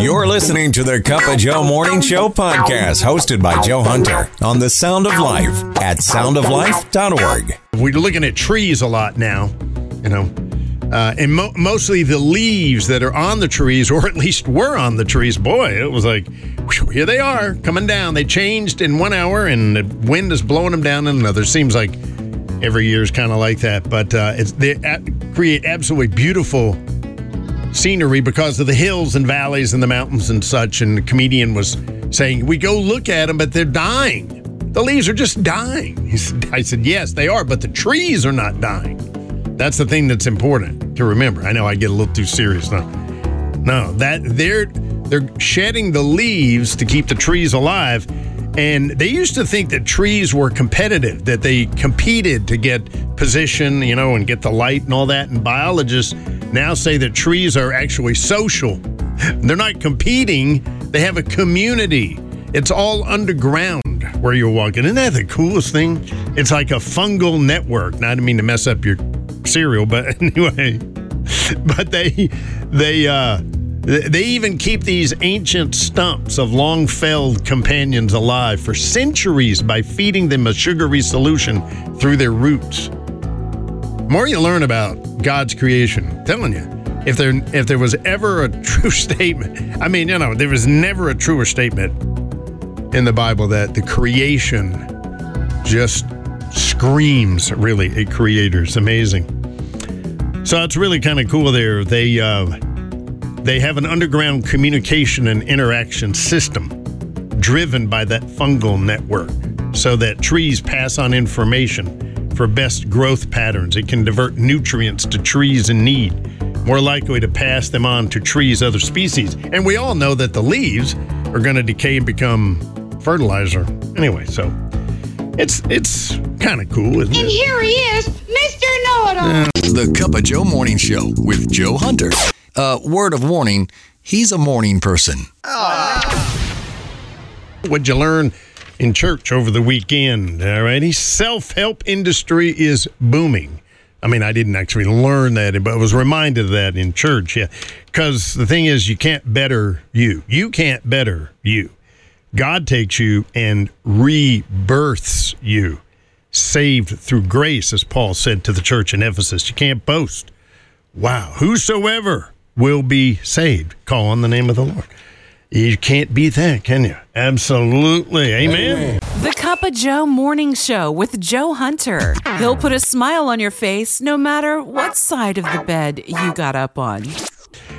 You're listening to the Cup of Joe Morning Show podcast, hosted by Joe Hunter on the Sound of Life at soundoflife.org. We're looking at trees a lot now, you know, uh, and mo- mostly the leaves that are on the trees, or at least were on the trees. Boy, it was like, whew, here they are coming down. They changed in one hour, and the wind is blowing them down in another. Seems like every year is kind of like that, but uh, it's, they a- create absolutely beautiful scenery because of the hills and valleys and the mountains and such. And the comedian was saying, We go look at them, but they're dying. The leaves are just dying. Said, I said, Yes, they are, but the trees are not dying. That's the thing that's important to remember. I know I get a little too serious now. No, that they're they're shedding the leaves to keep the trees alive. And they used to think that trees were competitive, that they competed to get position, you know, and get the light and all that. And biologists now say that trees are actually social. They're not competing, they have a community. It's all underground where you're walking. Isn't that the coolest thing? It's like a fungal network. Now, I didn't mean to mess up your cereal, but anyway. But they they uh they even keep these ancient stumps of long felled companions alive for centuries by feeding them a sugary solution through their roots. More you learn about God's creation, I'm telling you, if there if there was ever a true statement, I mean, you know, there was never a truer statement in the Bible that the creation just screams really at creators. Amazing. So it's really kind of cool there. They uh, they have an underground communication and interaction system driven by that fungal network so that trees pass on information for best growth patterns. It can divert nutrients to trees in need, more likely to pass them on to trees other species. And we all know that the leaves are going to decay and become fertilizer. Anyway, so it's it's kind of cool, isn't And it? here he is, Mr. Know-It-All. The Cup of Joe Morning Show with Joe Hunter. Uh, word of warning, he's a morning person. What'd you learn in church over the weekend? All righty. Self help industry is booming. I mean, I didn't actually learn that, but I was reminded of that in church. Yeah. Because the thing is, you can't better you. You can't better you. God takes you and rebirths you, saved through grace, as Paul said to the church in Ephesus. You can't boast. Wow. Whosoever will be saved, call on the name of the Lord. You can't beat that, can you? Absolutely. Amen. The Cup of Joe Morning Show with Joe Hunter. He'll put a smile on your face no matter what side of the bed you got up on.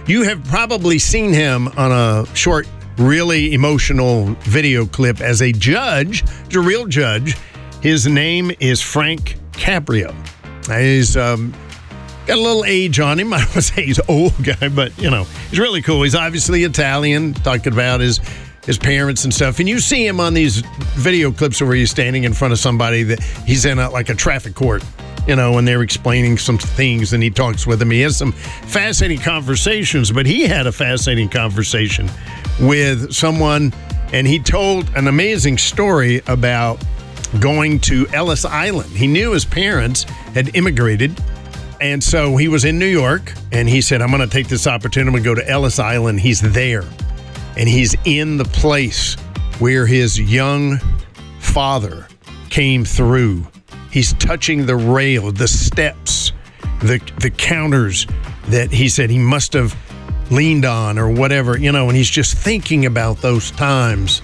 You have probably seen him on a short, really emotional video clip as a judge, He's a real judge. His name is Frank Caprio. He's um, got a little age on him. I would say he's old guy, but you know, he's really cool. He's obviously Italian, talking about his his parents and stuff. And you see him on these video clips where he's standing in front of somebody that he's in a, like a traffic court, you know, and they're explaining some things and he talks with them. He has some fascinating conversations, but he had a fascinating conversation with someone and he told an amazing story about going to Ellis Island. He knew his parents had immigrated and so he was in New York and he said, I'm going to take this opportunity to go to Ellis Island. He's there and he's in the place where his young father came through. He's touching the rail, the steps, the, the counters that he said he must have leaned on or whatever, you know, and he's just thinking about those times.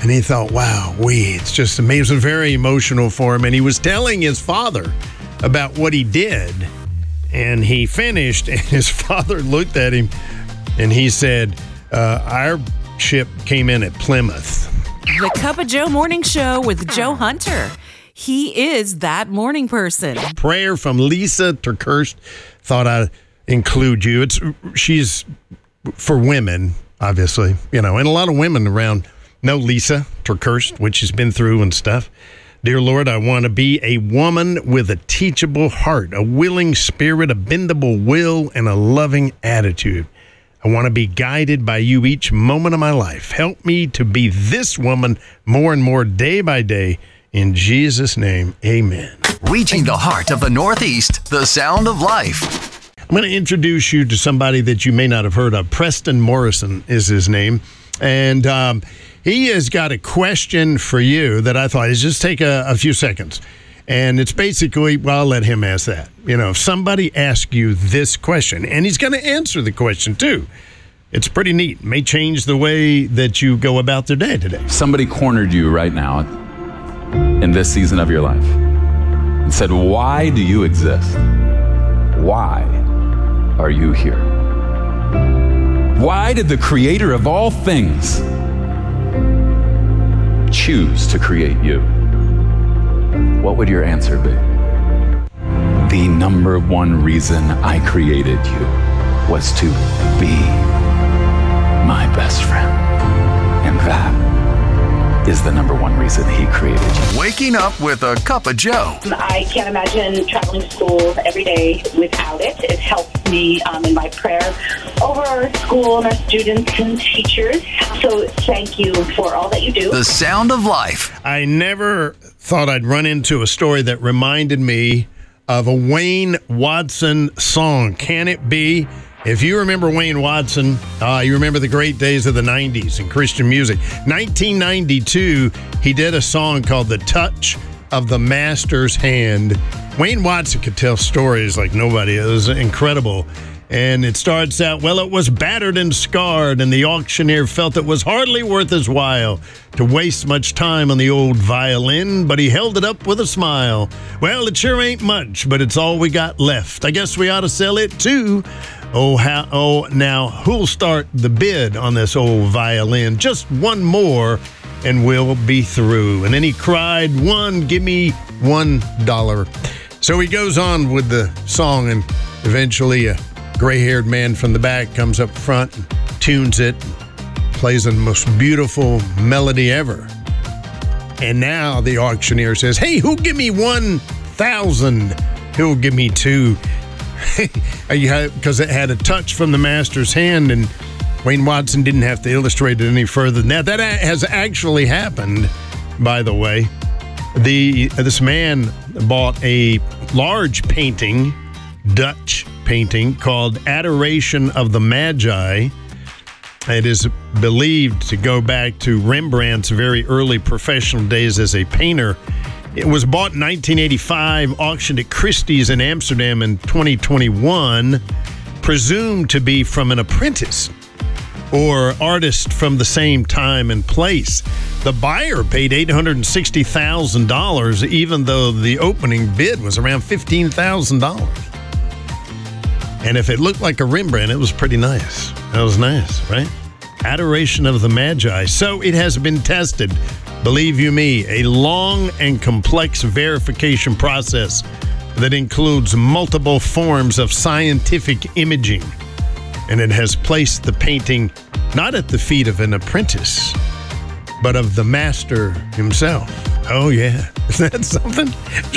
And he thought, wow, we, it's just amazing. It very emotional for him. And he was telling his father about what he did. And he finished, and his father looked at him and he said, uh, Our ship came in at Plymouth. The Cup of Joe Morning Show with Joe Hunter. He is that morning person. Prayer from Lisa TerKeurst. Thought I'd include you. It's she's for women, obviously, you know, and a lot of women around know Lisa TerKeurst, which she's been through and stuff. Dear Lord, I want to be a woman with a teachable heart, a willing spirit, a bendable will, and a loving attitude. I want to be guided by you each moment of my life. Help me to be this woman more and more day by day. In Jesus' name, amen. Reaching the heart of the Northeast, the sound of life. I'm going to introduce you to somebody that you may not have heard of. Preston Morrison is his name. And um, he has got a question for you that I thought is just take a, a few seconds. And it's basically, well, I'll let him ask that. You know, if somebody asks you this question, and he's going to answer the question too, it's pretty neat. May change the way that you go about their day today. Somebody cornered you right now in this season of your life and said, Why do you exist? Why are you here? Why did the creator of all things choose to create you? What would your answer be? The number one reason I created you was to be my best friend. And that is the number one reason he created you. Waking up with a cup of Joe. I can't imagine traveling to school every day without it. It helps me um, in my prayer over our school and our students and teachers. So thank you for all that you do. The sound of life. I never thought I'd run into a story that reminded me of a Wayne Watson song. Can it be? If you remember Wayne Watson, uh, you remember the great days of the 90s in Christian music. 1992, he did a song called The Touch of the Master's Hand. Wayne Watson could tell stories like nobody. It was incredible. And it starts out, well, it was battered and scarred, and the auctioneer felt it was hardly worth his while to waste much time on the old violin, but he held it up with a smile. Well, it sure ain't much, but it's all we got left. I guess we ought to sell it too. Oh, how, oh, now who'll start the bid on this old violin? Just one more, and we'll be through. And then he cried, One, give me one dollar. So he goes on with the song, and eventually a gray haired man from the back comes up front and tunes it, plays the most beautiful melody ever. And now the auctioneer says, Hey, who'll give me one thousand? Who'll give me two? Because it had a touch from the master's hand, and Wayne Watson didn't have to illustrate it any further than that. That has actually happened, by the way. The this man bought a large painting, Dutch painting called Adoration of the Magi. It is believed to go back to Rembrandt's very early professional days as a painter. It was bought in 1985, auctioned at Christie's in Amsterdam in 2021, presumed to be from an apprentice or artist from the same time and place. The buyer paid $860,000, even though the opening bid was around $15,000. And if it looked like a Rembrandt, it was pretty nice. That was nice, right? Adoration of the Magi. So it has been tested. Believe you me, a long and complex verification process that includes multiple forms of scientific imaging. And it has placed the painting not at the feet of an apprentice, but of the master himself. Oh, yeah. Is that something?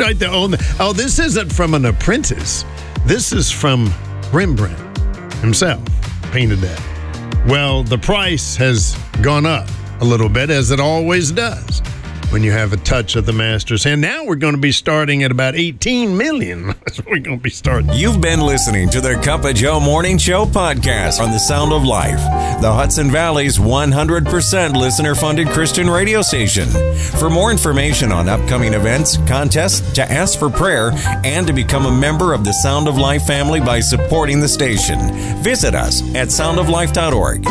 Right to own. Oh, this isn't from an apprentice. This is from Rembrandt himself. Painted that. Well, the price has gone up a little bit, as it always does when you have a touch of the master's hand. Now we're going to be starting at about 18 million. That's what we're going to be starting. You've been listening to the Cup of Joe Morning Show podcast on the Sound of Life, the Hudson Valley's 100% listener funded Christian radio station. For more information on upcoming events, contests, to ask for prayer, and to become a member of the Sound of Life family by supporting the station, visit us at soundoflife.org.